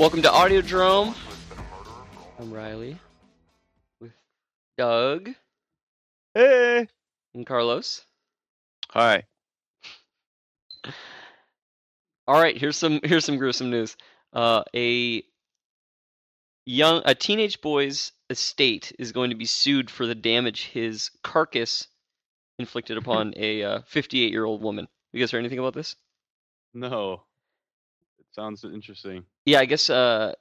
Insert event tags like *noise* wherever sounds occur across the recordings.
Welcome to Audiodrome. I'm Ryley with Doug Hey. and Carlos. Hi. All right, here's some here's some gruesome news. Uh, a young a teenage boy's estate is going to be sued for the damage his carcass inflicted *laughs* upon a uh, 58 year old woman. You guys heard anything about this? No. It sounds interesting. Yeah, I guess uh,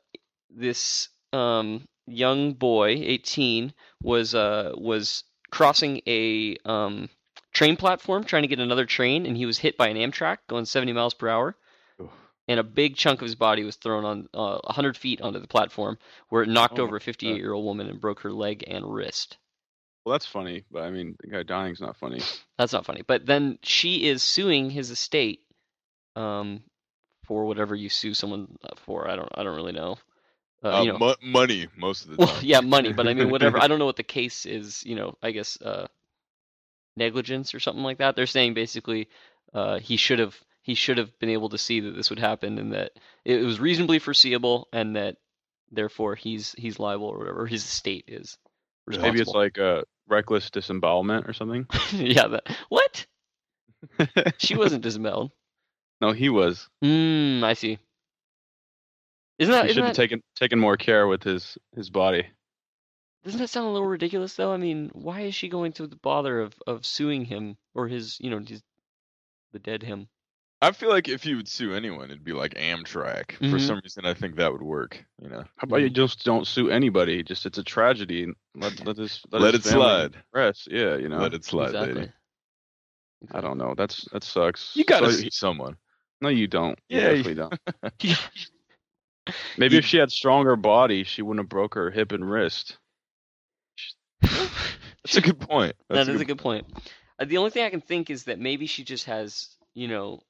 this um, young boy, 18, was uh, was crossing a um, train platform trying to get another train, and he was hit by an Amtrak going 70 miles per hour. Oof. And a big chunk of his body was thrown on uh, 100 feet onto the platform, where it knocked Oh over a 58 year old woman and broke her leg and wrist. Well, that's funny, but I mean, the guy dying's not funny. *laughs* That's not funny. But then she is suing his estate um, for whatever you sue someone for. I don't. I don't really know. Uh, Uh, you know, mo- money most of the Well, time. yeah, money, but I mean, whatever. I *laughs* don't know what the case is. You know, I guess uh, negligence or something like that. They're saying basically uh, he should have he should have been able to see that this would happen and that it was reasonably foreseeable and that therefore he's he's liable or whatever his estate is. Maybe it's like a reckless disembowelment or something. *laughs* yeah. That, what? *laughs* She wasn't disemboweled. no, he was. Hmm. I see. Isn't that, He isn't should have taken taken more care with his his body. doesn't that sound a little ridiculous though? I mean, why is she going to the bother of, of suing him or his you know his the dead him? I feel like if you would sue anyone, it'd be like Amtrak. For Mhm. some reason, I think that would work. You know, How about you just don't sue anybody? Just it's a tragedy. Let let this let, Let his it slide. Rest. Yeah, you know. let it slide, exactly. lady. I don't know. That's that sucks. You gotta So- sue someone. No, you don't. You Yeah, you- definitely don't. *laughs* *laughs* Maybe You- if she had stronger body, she wouldn't have broke her hip and wrist. *laughs* That's a good point. *laughs* That's that is a good point. Uh, the only thing I can think is that maybe she just has, you know,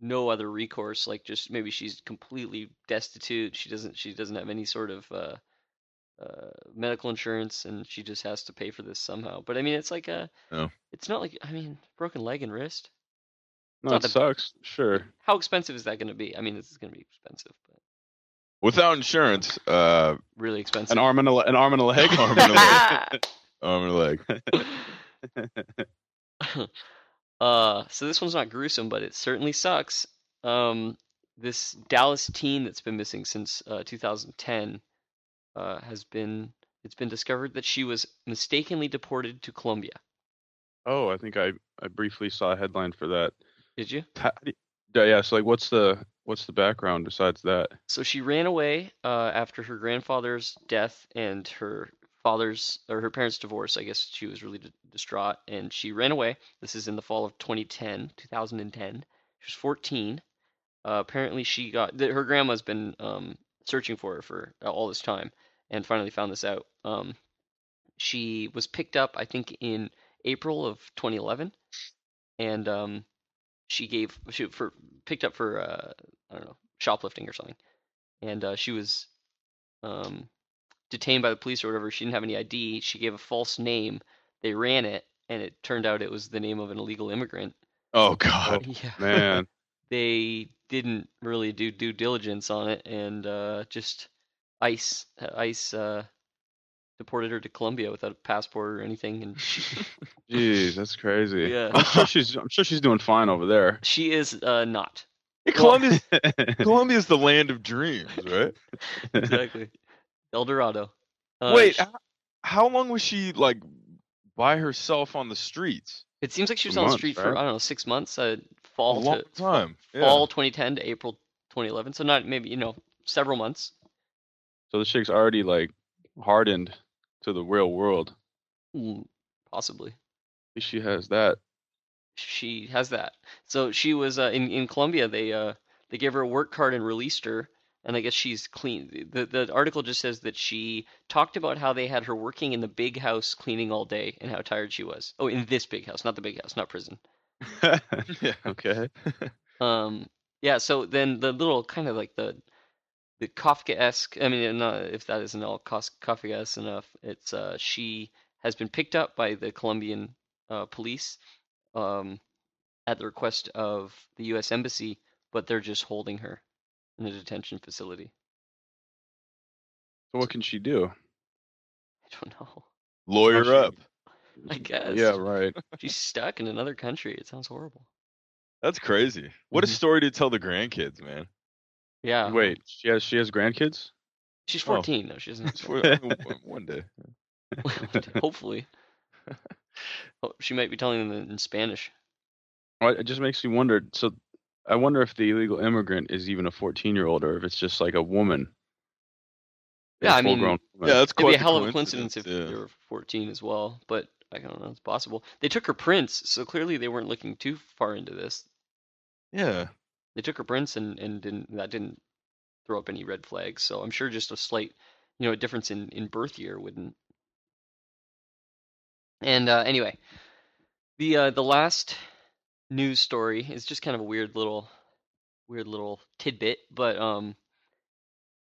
no other recourse. Like, just maybe she's completely destitute. She doesn't. She doesn't have any sort of uh, uh, medical insurance, and she just has to pay for this somehow. But I mean, it's like a. No. It's not like I mean, broken leg and wrist. No, it the- sucks. Sure. How expensive is that going to be? I mean, this is going to be expensive, Without insurance, uh, really expensive. An arm and a an arm and a leg. *laughs* Arm and a leg. *laughs* arm and a leg. *laughs* uh, so this one's not gruesome, but it certainly sucks. Um, this Dallas teen that's been missing since uh, 2010 uh, has been it's been discovered that she was mistakenly deported to Colombia. Oh, I think I, I briefly saw a headline for that. Did you? Ha- Yeah, yeah. So like, what's the what's the background besides that? So she ran away uh, after her grandfather's death and her father's or her parents' divorce. I guess she was really d- distraught and she ran away. This is in the fall of 2010, 2010. She was 14. Uh, apparently, she got th- her grandma's been um, searching for her for uh, all this time and finally found this out. Um, she was picked up, I think, in April of 2011, and um, she gave she for picked up for uh, I don't know shoplifting or something, and uh, she was um, detained by the police or whatever. She didn't have any ID. She gave a false name. They ran it, and it turned out it was the name of an illegal immigrant. Oh God. *laughs* Yeah, Man, *laughs* they didn't really do due diligence on it, and uh, just ICE ICE uh, deported her to Colombia without a passport or anything, and she, *laughs* jeez, that's crazy. *laughs* Yeah. I'm sure she's I'm sure she's doing fine over there. she is uh, not Hey, Colombia's *laughs* Colombia's the land of dreams, right? exactly El Dorado. Uh, Wait, sh- h- how long was she like by herself on the streets? it seems like she was on the street for? I don't know six months. Uh, A fall long to time. Yeah. fall 2010 to April 2011. So not maybe you know several months. so the chick's already like hardened to the real world. Mm, Possibly. She has that. she has that. So she was uh, in in Colombia. They uh they gave her a work card and released her. and I guess she's clean. The the article just says that she talked about how they had her working in the big house cleaning all day and how tired she was. Oh, in this big house, not the big house, not prison. *laughs* yeah. okay. *laughs* Um, yeah. So then the little kind of like the the Kafka-esque. I mean, not, if that isn't all Kos- Kafka-esque enough, it's uh, she has been picked up by the Colombian uh, police um, at the request of the U.S. embassy, but they're just holding her in a detention facility. So what can she do? I don't know. Lawyer Actually- *laughs* up. I guess. Yeah, right. *laughs* She's stuck in another country. It sounds horrible. That's crazy. What a Mhm. story to tell the grandkids, man. Yeah. Wait, she has she has grandkids? She's Oh. 14. No, she doesn't. It's for- I mean, one- *laughs* one day. Hopefully. *laughs* Oh, she might be telling them in Spanish. Well, It just makes me wonder. So, I wonder if the illegal immigrant is even a 14 year old or if it's just like a woman. Yeah, I mean, full-grown woman. Yeah, that's It'd be a hell of a coincidence if yeah. they were 14 as well, but I don't know. It's possible. They took her prints, so clearly they weren't looking too far into this. Yeah. They took her prints and and didn't that didn't throw up any red flags. So I'm sure just a slight, you know, a difference in in birth year wouldn't. And uh, anyway, the uh, the last news story is just kind of a weird little weird little tidbit, but um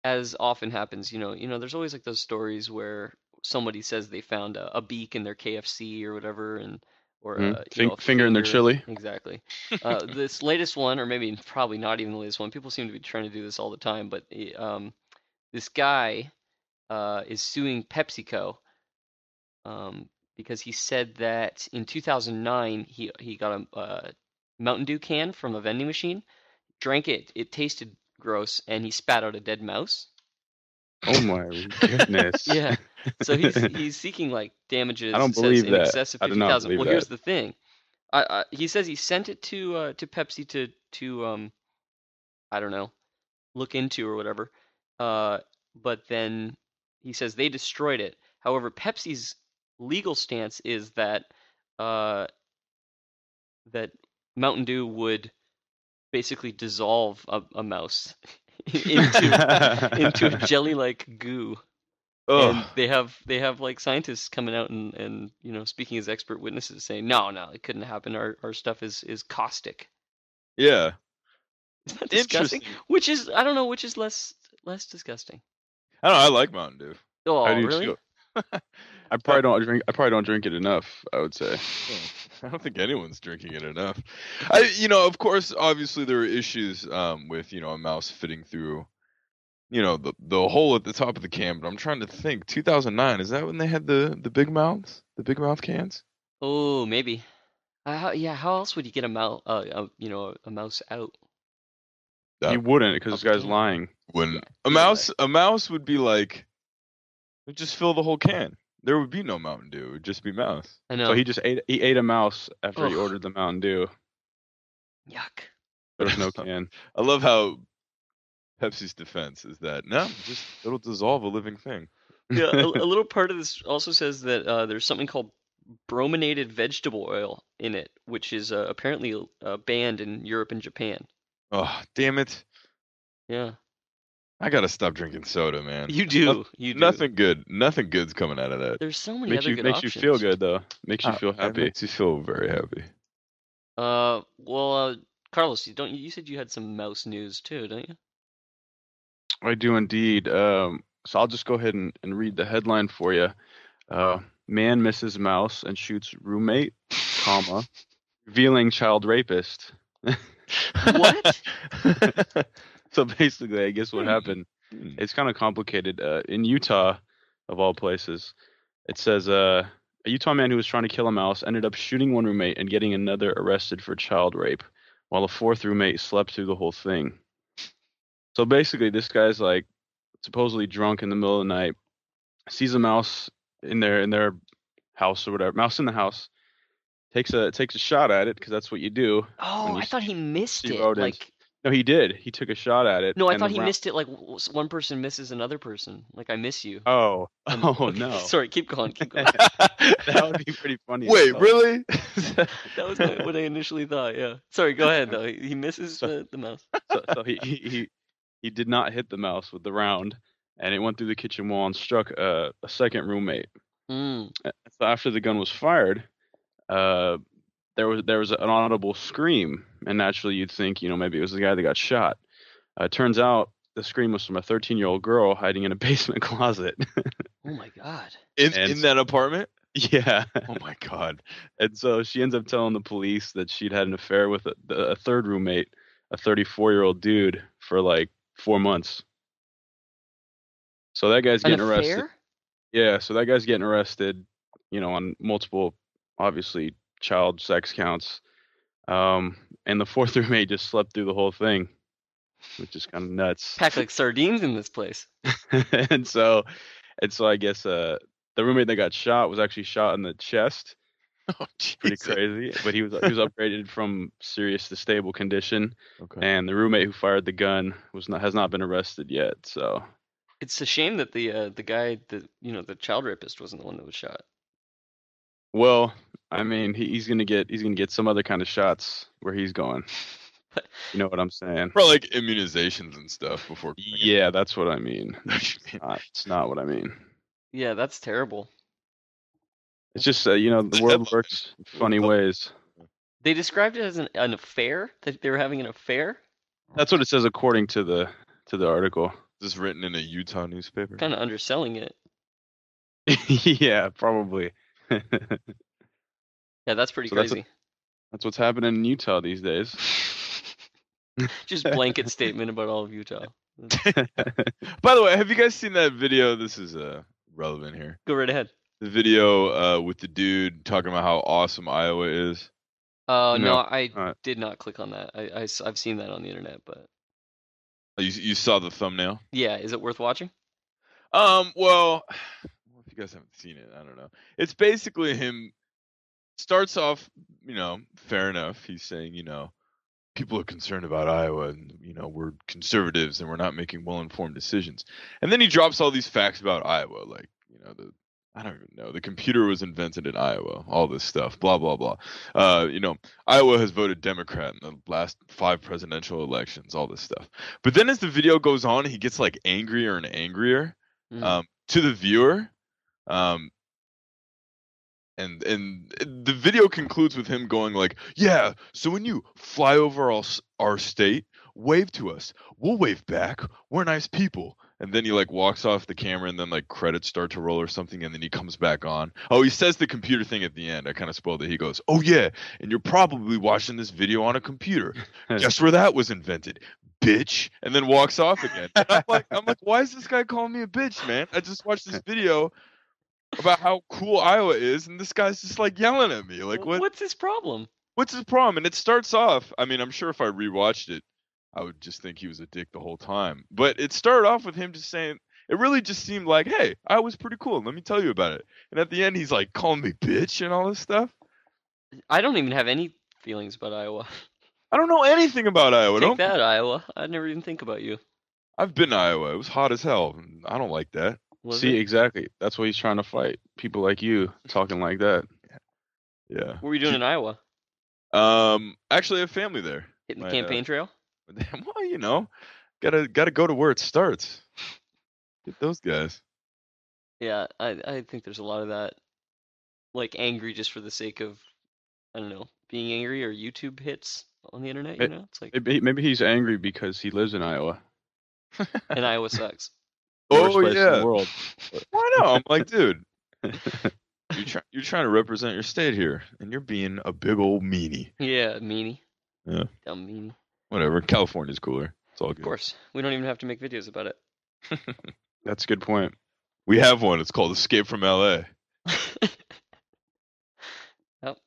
as often happens, you know, you know, there's always like those stories where somebody says they found a, a beak in their KFC or whatever, and or Mhm. uh, you Fin- know, a finger in their chili. Exactly. *laughs* Uh, this latest one, or maybe probably not even the latest one. People seem to be trying to do this all the time, but eh, um, this guy uh, is suing PepsiCo um, because he said that in 2009 he he got a uh, Mountain Dew can from a vending machine, drank it, it tasted gross, and he spat out a dead mouse. Oh my goodness. *laughs* Yeah. So he's *laughs* he's seeking like damages. I don't it says believe in that. excess of I do not believe Well, here's the thing. I, I, he says he sent it to uh, to Pepsi to to um I don't know look into or whatever. Uh, but then he says they destroyed it. However, Pepsi's legal stance is that uh that Mountain Dew would basically dissolve a, a mouse *laughs* *laughs* into into *laughs* a jelly-like goo and Oh, they have they have like scientists coming out and and you know speaking as expert witnesses saying no no it couldn't happen our our stuff is is caustic yeah. *laughs* isn't that disgusting which is i don't know which is less less disgusting I don't know. I like Mountain Dew. oh really. I probably don't drink. I probably don't drink it enough. I would say. *laughs* I don't think anyone's drinking it enough. I, you know, of course, obviously there are issues um, with you know a mouse fitting through, you know, the the hole at the top of the can. But I'm trying to think. 2009 is that when they had the the big mouths, the big mouth cans? oh maybe uh, how, yeah how else would you get a mouse uh, a, you know a mouse out That- you wouldn't because this guy's Okay. lying. When a mouse a mouse would be like, just fill the whole can. There would be no Mountain Dew. It would just be mouse. i know So he just ate. He ate a mouse after he ordered the Mountain Dew. yuck There was no *laughs* can. I love how Pepsi's defense is that no, just it'll dissolve a living thing. yeah a, a *laughs* little part of this also says that uh, there's something called brominated vegetable oil in it which is uh, apparently uh, banned in europe and japan Oh damn it! yeah I gotta stop drinking soda, man. You do. You do. Nothing good. Nothing good's coming out of that. There's so many makes other you good makes options. you feel good though. Makes you Ah, feel happy. makes you feel very happy. Uh, well, uh, Carlos, you don't you said you had some mouse news too, don't you? I do indeed. Um, so I'll just go ahead and, and read the headline for you. Uh, man misses mouse and shoots roommate, comma, *laughs* revealing child rapist. *laughs* What? *laughs* so basically, I guess what Hmm. happened, Hmm. it's kind of complicated. Uh, in Utah, of all places, it says uh, a Utah man who was trying to kill a mouse ended up shooting one roommate and getting another arrested for child rape, while a fourth roommate slept through the whole thing. So basically, this guy's like supposedly drunk in the middle of the night, sees a mouse in their in their house or whatever, mouse in the house, takes a takes a shot at it because that's what you do. Oh, I thought he missed it. rodents. Like, No, he did. He took a shot at it. no, I thought he round- missed it. Like one person misses another person. Like I miss you. Oh, And- oh okay, no. *laughs* Sorry, keep going. Keep going. *laughs* that would be pretty *laughs* funny. Wait, though. really? that was what I initially thought. Yeah. Sorry. Go ahead though. He he misses So- the, the mouse. so, so he, he he he did not hit the mouse with the round, and it went through the kitchen wall and struck uh, a second roommate. Mm. So after the gun was fired, uh, there was there was an audible scream, and naturally you'd think you know maybe it was the guy that got shot. Uh, it turns out the scream was from a 13 year old girl hiding in a *laughs* basement closet. Oh my god. In And- in that apartment? yeah, Oh my god. and so she ends up telling the police that she'd had an affair with a, a third roommate, a 34 year old dude, for like four months. So that guy's An getting arrested. Yeah, so that guy's getting arrested, you know, on multiple, obviously, child sex counts. Um, and the fourth *laughs* roommate just slept through the whole thing, which is kind of nuts. Packed like sardines in this place. *laughs* and so, and so I guess uh, the roommate that got shot was actually shot in the chest. *laughs* Oh, Pretty crazy, but he was he was upgraded from serious to stable condition. Okay. And the roommate who fired the gun was not has not been arrested yet. So It's a shame that the uh, the guy the you know the child rapist wasn't the one that was shot. Well, I mean, he, he's gonna get he's gonna get some other kind of shots where he's going. *laughs* You know what I'm saying? For like immunizations and stuff before. Yeah, that's what I mean. *laughs* It's not, it's not what I mean. Yeah, that's terrible. It's just uh, you know the world works funny ways. They described it as an, an affair that they were having an affair. That's what it says according to the to the article. This Is this written in a Utah newspaper? Kind of underselling it. *laughs* yeah, probably. Yeah, that's pretty So that's crazy. that's what's happening in Utah these days. *laughs* Just blanket *laughs* statement about all of Utah. *laughs* By the way, have you guys seen that video? This is uh relevant here. Go right ahead. The video uh with the dude talking about how awesome Iowa is. Oh no, No, I uh, did not click on that. I, I have seen that on the internet, but Oh, You you saw the thumbnail? yeah, is it worth watching? Um, *sighs* well, if you guys haven't seen it, I don't know. It's basically him starts off, you know, fair enough. He's saying, you know, people are concerned about Iowa and, you know, we're conservatives and we're not making well-informed decisions. And then he drops all these facts about Iowa, like, you know, the I don't even know. The computer was invented in Iowa. All this stuff, blah blah blah. Uh, you know, Iowa has voted Democrat in the last five presidential elections. All this stuff. But then as the video goes on, he gets like angrier and angrier Mhm. um, to the viewer. Um, and and the video concludes with him going like, "Yeah, so when you fly over our, our state, wave to us. We'll wave back. We're nice people." And then he like walks off the camera, and then like credits start to roll or something, and then he comes back on. Oh, he says the computer thing at the end. I kind of spoiled it. He goes, "Oh yeah, and you're probably watching this video on a computer. *laughs* Guess where that was invented, bitch?" And then walks off again. I'm like, I'm like, why is this guy calling me a bitch, man? I just watched this *laughs* video about how cool Iowa is, and this guy's just like yelling at me. Like, what? What's his problem? What's his problem? And it starts off. I mean, I'm sure if I rewatched it, I would just think he was a dick the whole time. But it started off with him just saying. It really just seemed like, hey, Iowa's pretty cool. Let me tell you about it. And at the end, he's like calling me bitch and all this stuff. I don't even have any feelings about Iowa. I don't know anything about Iowa. Take Don't that, Iowa. I'd never even think about you. I've been to Iowa. It was hot as hell. I don't like that. Was See, it? exactly. That's what he's trying to fight. People like you talking like that. Yeah. What were you doing in Iowa? Um. Actually, I have family there. Hitting the My, uh, campaign trail? *laughs* Well, you know, gotta gotta go to where it starts. Get those guys. Yeah, I I think there's a lot of that, like angry just for the sake of, I don't know, being angry or YouTube hits on the internet. You It- know, it's like, Maybe, maybe he's angry because he lives in Iowa. and Iowa *laughs* sucks. Oh yeah. world. *laughs* Why no? I'm like, dude, *laughs* you're trying you're trying to represent your state here, and you're being a big old meanie. Yeah, meanie. Yeah. Dumb meanie. Whatever. California's cooler. It's all good. Of course, we don't even have to make videos about it. *laughs* That's a good point. We have one. It's called Escape from LA. Well,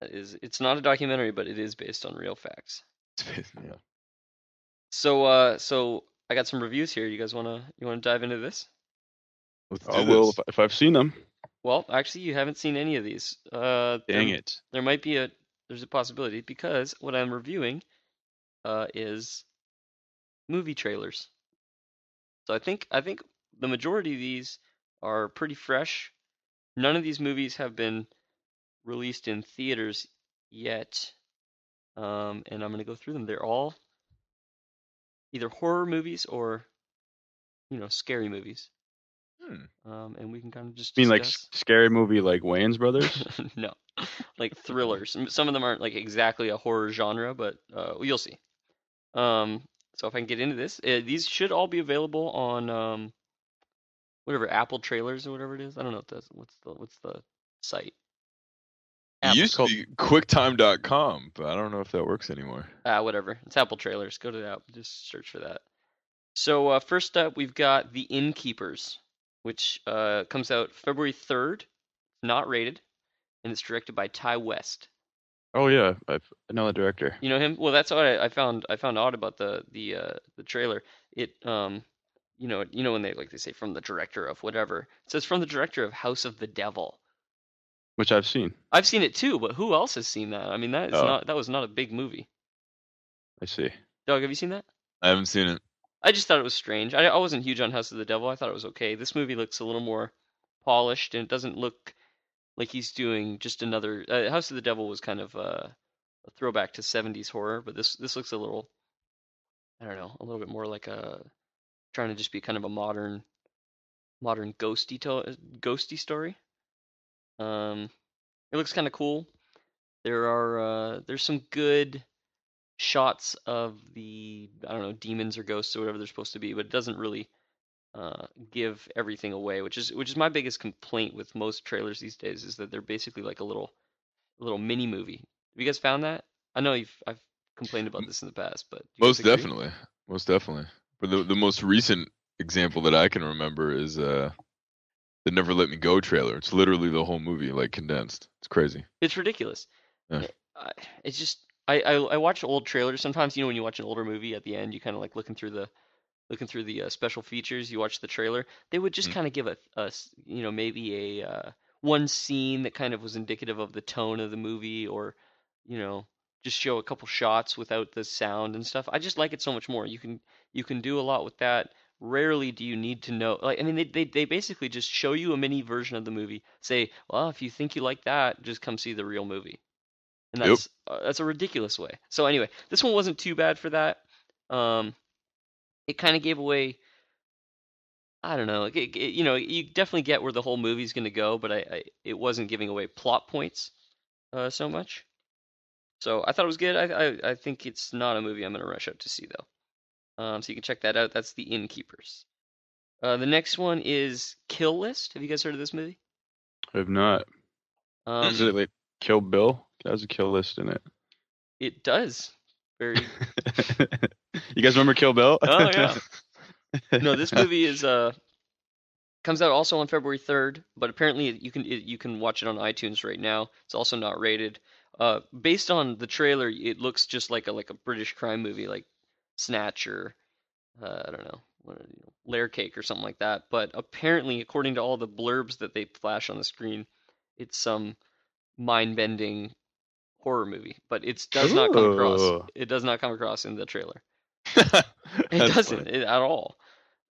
that is it's not a documentary, but it is based on real facts. yeah. So, uh, so I got some reviews here. You guys wanna you wanna dive into this? Let's do I will if, if I've seen them. Well, actually, you haven't seen any of these. Uh, there- Dang it. There might be a there's a possibility because what I'm reviewing, uh, is movie trailers. So I think I think the majority of these are pretty fresh. None of these movies have been released in theaters yet. Um, and I'm gonna go through them. They're all either horror movies or you know scary movies. Hmm. Um, and we can kind of just You mean like discuss. scary movie like Wayans Brothers? *laughs* no, like thrillers. Some of them aren't like exactly a horror genre, but uh, you'll see. Um, so if I can get into this, uh, these should all be available on um, whatever Apple Trailers or whatever it is. I don't know what that's what's the what's the site. It Apple- used to be quicktime.com, but I don't know if that works anymore. Ah, whatever. It's Apple Trailers. Go to that. Just search for that. So uh, first up, we've got The Innkeepers, which uh, comes out February third. Not rated, and it's directed by Ti West. oh yeah, I, I know the director. You know him? Well, that's what I, I found. I found odd about the the uh, the trailer. It um, you know, you know when they like they say from the director of whatever. It says from the director of House of the Devil. Which I've seen. I've seen it too, but who else has seen that? I mean, that is Oh. not that was not a big movie. I see. Doug, have you seen that? I haven't seen it. I just thought it was strange. I, I wasn't huge on House of the Devil. I thought it was okay. This movie looks a little more polished, and it doesn't look like he's doing just another. Uh, House of the Devil was kind of uh, a throwback to '70s horror, but this this looks a little, I don't know, a little bit more like a trying to just be kind of a modern, modern ghosty to- ghosty story. Um, it looks kind of cool. There are uh, there's some good shots of the I don't know demons or ghosts or whatever they're supposed to be, but it doesn't really uh, give everything away, which is which is my biggest complaint with most trailers these days is that they're basically like a little little mini movie. Have you guys found that? I know you've I've complained about this in the past, but do you guys Most definitely. Most definitely. But the the most recent example that I can remember is uh the Never Let Me Go trailer. It's literally the whole movie like condensed. It's crazy. It's ridiculous. Yeah. It's just I, I I watch old trailers sometimes. You know when you watch an older movie at the end, you kind of like looking through the looking through the uh, special features. You watch the trailer. They would just Mhm. kind of give a you know maybe a uh, one scene that kind of was indicative of the tone of the movie, or you know just show a couple shots without the sound and stuff. I just like it so much more. You can you can do a lot with that. Rarely do you need to know. Like I mean, they they they basically just show you a mini version of the movie. Say, well, if you think you like that, just come see the real movie. And Yep. that's uh, that's a ridiculous way. So anyway, this one wasn't too bad for that. Um, it kind of gave away. I don't know. It, it- you know, you definitely get where the whole movie's going to go, but I, I it wasn't giving away plot points uh, so much. So I thought it was good. I, I I think it's not a movie I'm going to rush out to see though. Um, so you can check that out. That's The Innkeepers. Uh, the next one is Kill List. Have you guys heard of this movie? I have not. Um, Is it like Kill Bill? It has a kill list in it. it does. Very *laughs* you guys remember Kill Bill? Oh, yeah. *laughs* no, this movie is uh comes out also on February 3rd, but apparently you can it, you can watch it on iTunes right now. It's also not rated. Uh, based on the trailer, it looks just like a like a British crime movie, like Snatch or uh, I don't know, what, you know, Layer Cake or something like that. But apparently, according to all the blurbs that they flash on the screen, it's some mind-bending horror movie. But it does not come across. It does not come across in the trailer. *laughs* it It doesn't it, at all.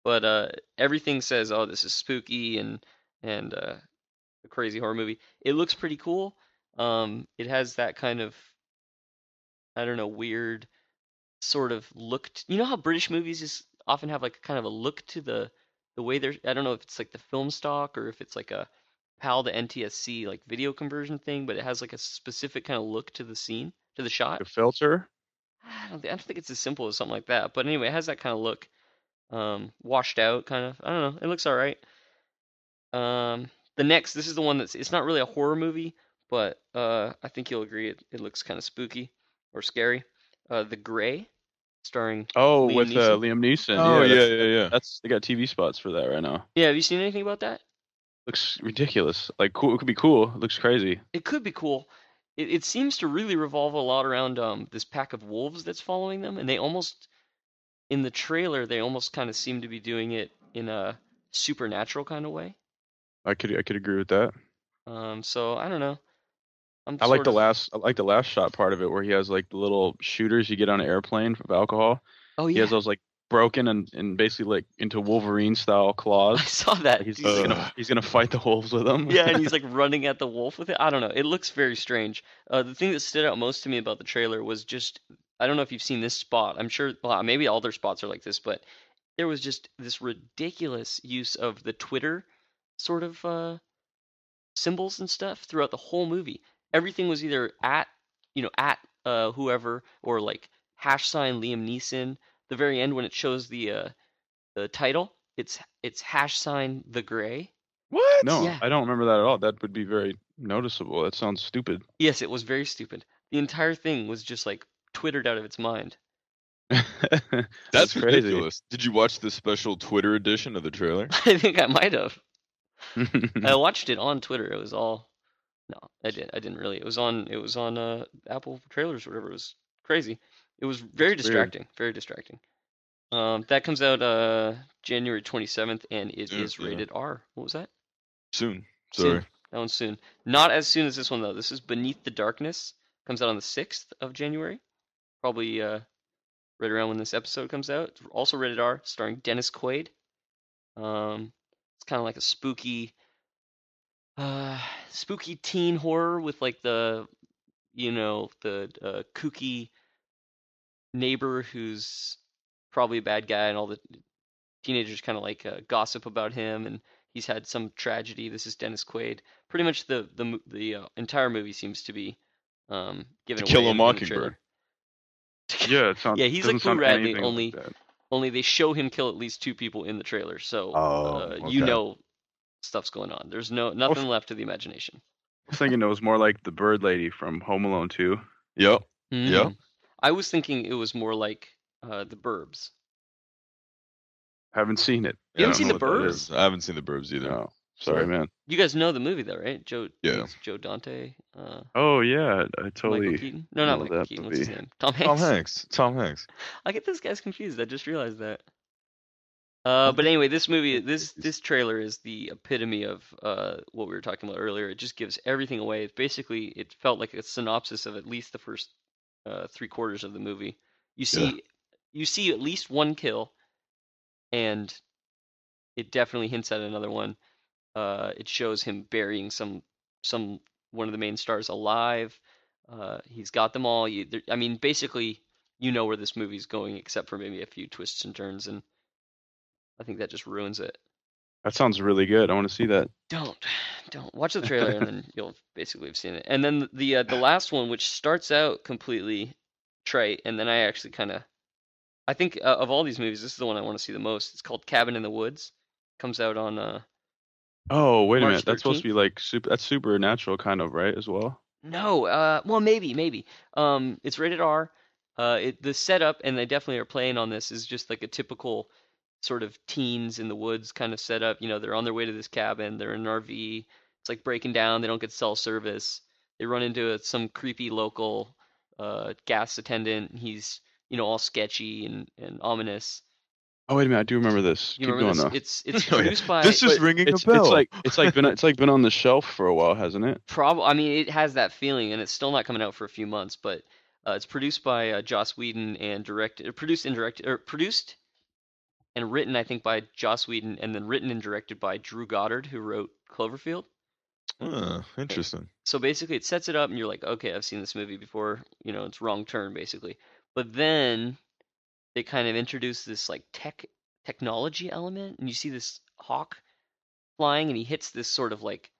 But uh, everything says, "Oh, this is spooky and and uh, a crazy horror movie." It looks pretty cool. Um, it has that kind of, I don't know, weird sort of look. t- you know how British movies is often have like kind of a look to the the way they're. I don't know if it's like the film stock or if it's like a PAL to NTSC like video conversion thing, but it has like a specific kind of look to the scene, to the shot. A filter? I don't, thi- I don't think it's as simple as something like that. But anyway, it has that kind of look, um, washed out kind of. I don't know. It looks all right. Um, the next, this is the one that's. It's not really a horror movie, but uh, I think you'll agree it, it looks kind of spooky or scary. Uh, The Grey, starring. Oh, Liam with uh, Liam Neeson. Oh yeah, that's, yeah, yeah. That's they got TV spots for that right now. Yeah, have you seen anything about that? Looks ridiculous. Like cool. It could be cool. It looks crazy. It could be cool. It, it seems to really revolve a lot around um, this pack of wolves that's following them, and they almost, in the trailer, they almost kind of seem to be doing it in a supernatural kind of way. I could I could agree with that. Um, so I don't know. I'm I like sort the of- last I like the last shot part of it where he has like the little shooters you get on an airplane of alcohol. Oh yeah. He yeah, has those like broken and, and basically like into Wolverine style *laughs* claws. I saw that. He's, He's he's gonna he's gonna fight the wolves with them. yeah, and *laughs* he's like running at the wolf with it. I don't know. It looks very strange. Uh, the thing that stood out most to me about the trailer was just I don't know if you've seen this spot. I'm sure well, maybe all their spots are like this, but there was just this ridiculous use of the Twitter sort of uh, symbols and stuff throughout the whole movie. Everything was either at you know at uh, whoever or like hash sign Liam Neeson. The very end when it shows the uh, the title, it's it's hash sign the Grey. What? No, Yeah. I don't remember that at all. That would be very noticeable. That sounds stupid. Yes, it was very stupid. The entire thing was just like twittered out of its mind. *laughs* That's crazy. ridiculous. Did you watch the special Twitter edition of the trailer? *laughs* I think I might have. *laughs* I watched it on Twitter. It was all no, I didn't. I didn't really. It was on. It was on uh, Apple trailers, or whatever. It was crazy. It was very That's weird. distracting. Very distracting. Um, that comes out uh January 27th, and it Soon, is yeah. rated R. What was that? Soon. Soon. Sorry. That one's soon. Not as soon as this one though. This is Beneath the Darkness. Comes out on the 6th of January. Probably uh, right around when this episode comes out. It's also rated R, starring Dennis Quaid. Um, it's kind of like a spooky, uh, spooky teen horror with like the, you know, the uh, kooky neighbor who's probably a bad guy, and all the teenagers kind of like uh, gossip about him, and he's had some tragedy. This is Dennis Quaid. Pretty much the the the uh, entire movie seems to be um, given To Kill a in- in Mockingbird. *laughs* yeah, it sounds. Yeah, he's like Boo Radley, anything like only- Only they show him kill at least two people in the trailer, so Oh, uh, you know stuff's going on. There's no nothing left to the imagination. I was thinking it was more like the bird lady from Home Alone 2. Yep. Yeah. Mhm. I was thinking it was more like uh, the Burbs. Haven't seen it. You I haven't seen The what Burbs? I haven't seen the Burbs either. No, sorry, Sorry. man. You guys know the movie though, right? Joe. Yeah. Joe Dante. Uh, Oh yeah, I totally. Michael totally. Keaton. No, not know Michael that Keaton. What's his name? Tom Hanks. Tom Hanks. Tom Hanks. *laughs* I get those guys confused. I just realized that. Uh, but anyway, this movie, *laughs* this this trailer is the epitome of uh, what we were talking about earlier. It just gives everything away. It's basically, it felt like a synopsis of at least the first uh, three quarters of the movie. You see, you see at least one kill, and it definitely hints at another one. Uh, it shows him burying some some one of the main stars alive. Uh, he's got them all. You, I mean, basically, you know where this movie's going, except for maybe a few twists and turns, and I think that just ruins it. That sounds really good. I want to see that. Don't, don't watch the trailer, and then *laughs* you'll basically have seen it. And then the uh, the last one, which starts out completely trite, and then I actually kind of, I think uh, of all these movies, this is the one I want to see the most. It's called Cabin in the Woods. Comes out on uh Oh wait a March minute, that's supposed to be like super. That's supernatural kind of right as well. No, uh, well, maybe, maybe. Um, it's rated R. Uh, it, the setup, and they definitely are playing on this, is just like a typical sort of teens in the woods kind of setup. You know, they're on their way to this cabin. They're in an RV. It's like breaking down. They don't get cell service. They run into a, some creepy local uh, gas attendant. He's you know all sketchy and, and ominous. Oh wait a minute, I do remember this. You Keep remember going this? though. It's *laughs* it's Oh, yeah. produced by This is ringing It's, a bell. it's like it's like been it's like been on the shelf for a while, hasn't it? Prob I mean, it has that feeling, and it's still not coming out for a few months. But uh, it's produced by uh, Joss Whedon and directed, produced and directed, or produced and written, I think, by Joss Whedon, and then written and directed by Drew Goddard, who wrote Cloverfield. Ah, interesting. So basically, it sets it up, and you're like, okay, I've seen this movie before. You know, it's wrong turn, basically. But then they kind of introduce this like tech technology element, and you see this hawk flying, and he hits this sort of like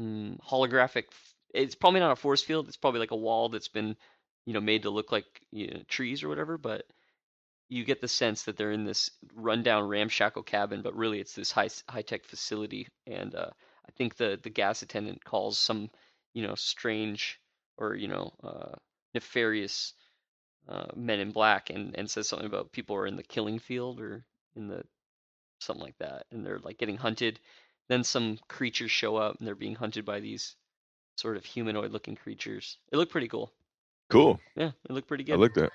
mm, holographic. It's probably not a force field. It's probably like a wall that's been, you know, made to look like you know, trees or whatever. But you get the sense that they're in this rundown ramshackle cabin, but really it's this high high tech facility. And uh, I think the the gas attendant calls some, you know, strange or you know, uh, nefarious uh, men in black, and and says something about people are in the killing field or in the something like that, and they're like getting hunted. Then some creatures show up, and they're being hunted by these sort of humanoid looking creatures. It looked pretty cool. Cool. Yeah, it looked pretty good. I good. like that.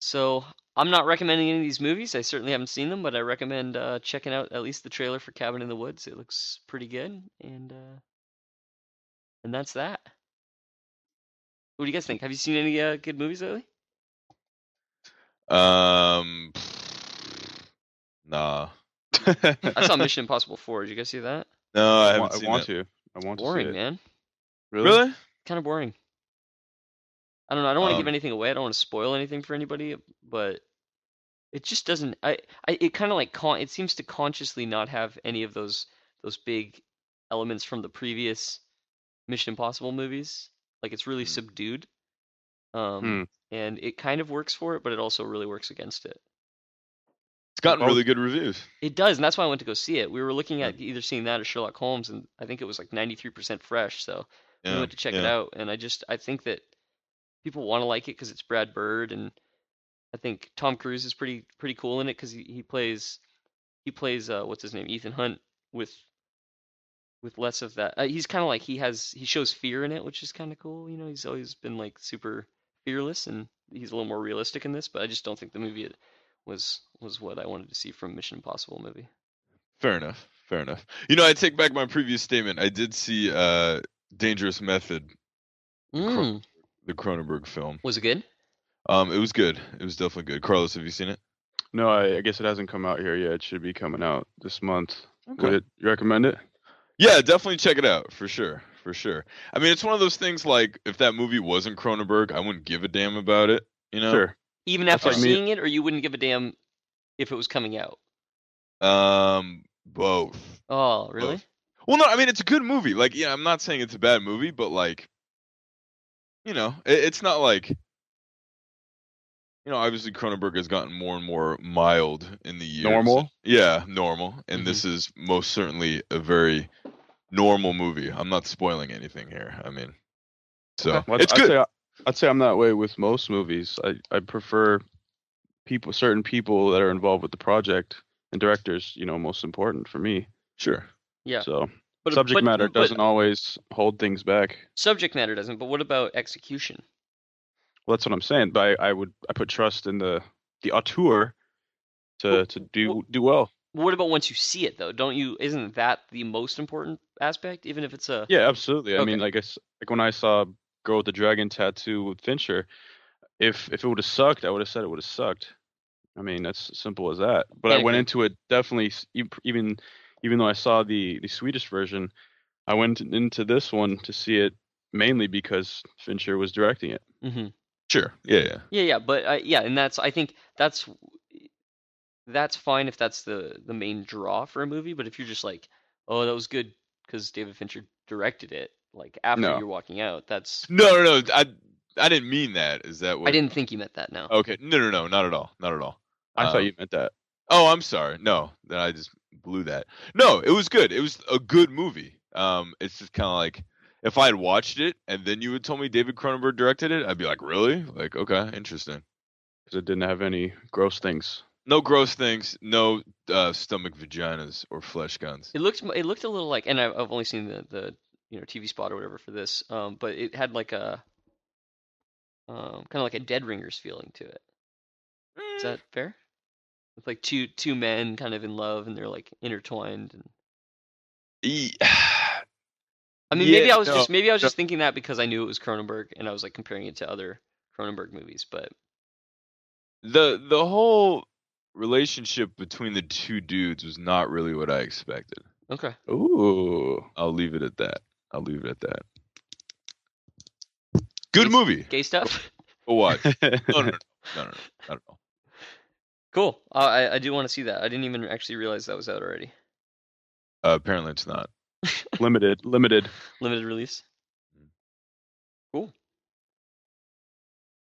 So I'm not recommending any of these movies. I certainly haven't seen them, but I recommend uh, checking out at least the trailer for Cabin in the Woods. It looks pretty good, and uh, and that's that. What do you guys think? Have you seen any uh, good movies lately? Um, *sighs* nah. *laughs* I saw *laughs* Mission Impossible 4. Did you guys see that? No, I I, haven't want, I seen want that. to. I want Boring, to see it. man. Really? Really? Kind of boring. I don't know. I don't want to Um, give anything away. I don't want to spoil anything for anybody, but it just doesn't. I, I it kind of like con. It seems to consciously not have any of those those big elements from the previous Mission Impossible movies. Like it's really Hmm. subdued. Um, Hmm. and it kind of works for it, but it also really works against it. It's gotten Well- really good reviews. It does, and that's why I went to go see it. We were looking Yeah. at either seeing that or Sherlock Holmes, and I think it was like 93% fresh. So we went to check it out, and I just I think that people want to like it because it's Brad Bird, and I think Tom Cruise is pretty pretty cool in it because he, he plays he plays uh what's his name Ethan Hunt with with less of that. Uh, he's kind of like he has he shows fear in it, which is kind of cool. You know, he's always been like super fearless, and he's a little more realistic in this. But I just don't think the movie was was what I wanted to see from Mission Impossible movie. Fair enough. Fair enough. You know, I take back my previous statement. I did see uh Dangerous Method, Mm. The Cronenberg film. Was it good? Um, it was good. It was definitely good. Carlos, have you seen it? No, I, I guess it hasn't come out here yet. It should be coming out this month. Okay. Would it, you recommend it? Yeah, definitely check it out for sure. For sure. I mean, it's one of those things like if that movie wasn't Cronenberg, I wouldn't give a damn about it. You know? Sure. Even That's after like me- seeing it, or you wouldn't give a damn if it was coming out? Um, both. Oh, really? Both. Well, no, I mean it's a good movie. Like, yeah, I'm not saying it's a bad movie, but like, you know, it, it's not like, you know, obviously Cronenberg has gotten more and more mild in the years. Normal? Yeah, normal. And Mhm. this is most certainly a very normal movie. I'm not spoiling anything here. I mean, so Well, it's I'd good. Say, I'd say I'm that way with most movies. I, I prefer people, certain people that are involved with the project and directors. You know, most important for me. Sure. Yeah. So But subject but- matter but doesn't always hold things back. Subject matter doesn't. But what about execution? Well, that's what I'm saying. But I, I would I put trust in the the auteur to Well, to do well- do well. What about once you see it though? Don't you? Isn't that the most important aspect? Even if it's a Yeah, absolutely. I mean, Okay. like I like when I saw Girl with the Dragon Tattoo with Fincher, if if it would have sucked, I would have said it would have sucked. I mean, that's simple as that. But Yeah, I went agree. into it definitely even even though I saw the the Swedish version, I went into this one to see it mainly because Fincher was directing it. hmm Sure. Yeah, yeah. Yeah, yeah, but uh, yeah, and that's I think that's that's fine if that's the the main draw for a movie. But if you're just like, oh, that was good because David Fincher directed it, like after No. you're walking out, that's No, no, no. I I didn't mean that. Is that what I didn't think you meant that. No. Okay. No, no, no, not at all. Not at all. I Um, thought you meant that. Oh, I'm sorry. No, then I just blew that. No, it was good. It was a good movie. Um, it's just kind of like if I had watched it and then you had told me David Cronenberg directed it, I'd be like, really? Like, okay, interesting. Because it didn't have any gross things. No gross things. No uh, stomach vaginas or flesh guns. It looked it looked a little like, and I- I've only seen the the you know TV spot or whatever for this, um, but it had like a um, kind of like a Dead Ringers feeling to it. Is that fair? With like two two men kind of in love and they're like intertwined. And I mean, maybe Yeah, I was no, just maybe I was no. just thinking that because I knew it was Cronenberg and I was like comparing it to other Cronenberg movies. But the the whole relationship between the two dudes was not really what I expected. okay, Ooh. I'll leave it at that. I'll leave it at that. Good Gay- movie. gay stuff. Go watch. *laughs* No, no, no, no, no, no, at all. Cool. Uh, I I do want to see that. I didn't even actually realize that was out already. Uh, apparently, it's not. *laughs* limited, limited. Limited release. Mm. Cool.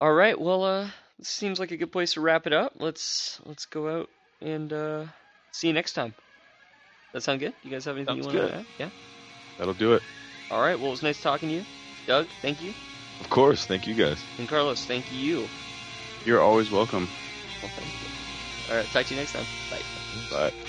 All right. Well, uh, this seems like a good place to wrap it up. Let's let's go out and uh, see you next time. That sound good? You guys have anything Sounds you want good. to add? Yeah. That'll do it. All right. Well, it was nice talking to you, Doug. Thank you, Of course. Thank you guys. and Carlos. Thank you. You're always welcome. Well, thank you. All right. Talk to you next time. Bye. Bye.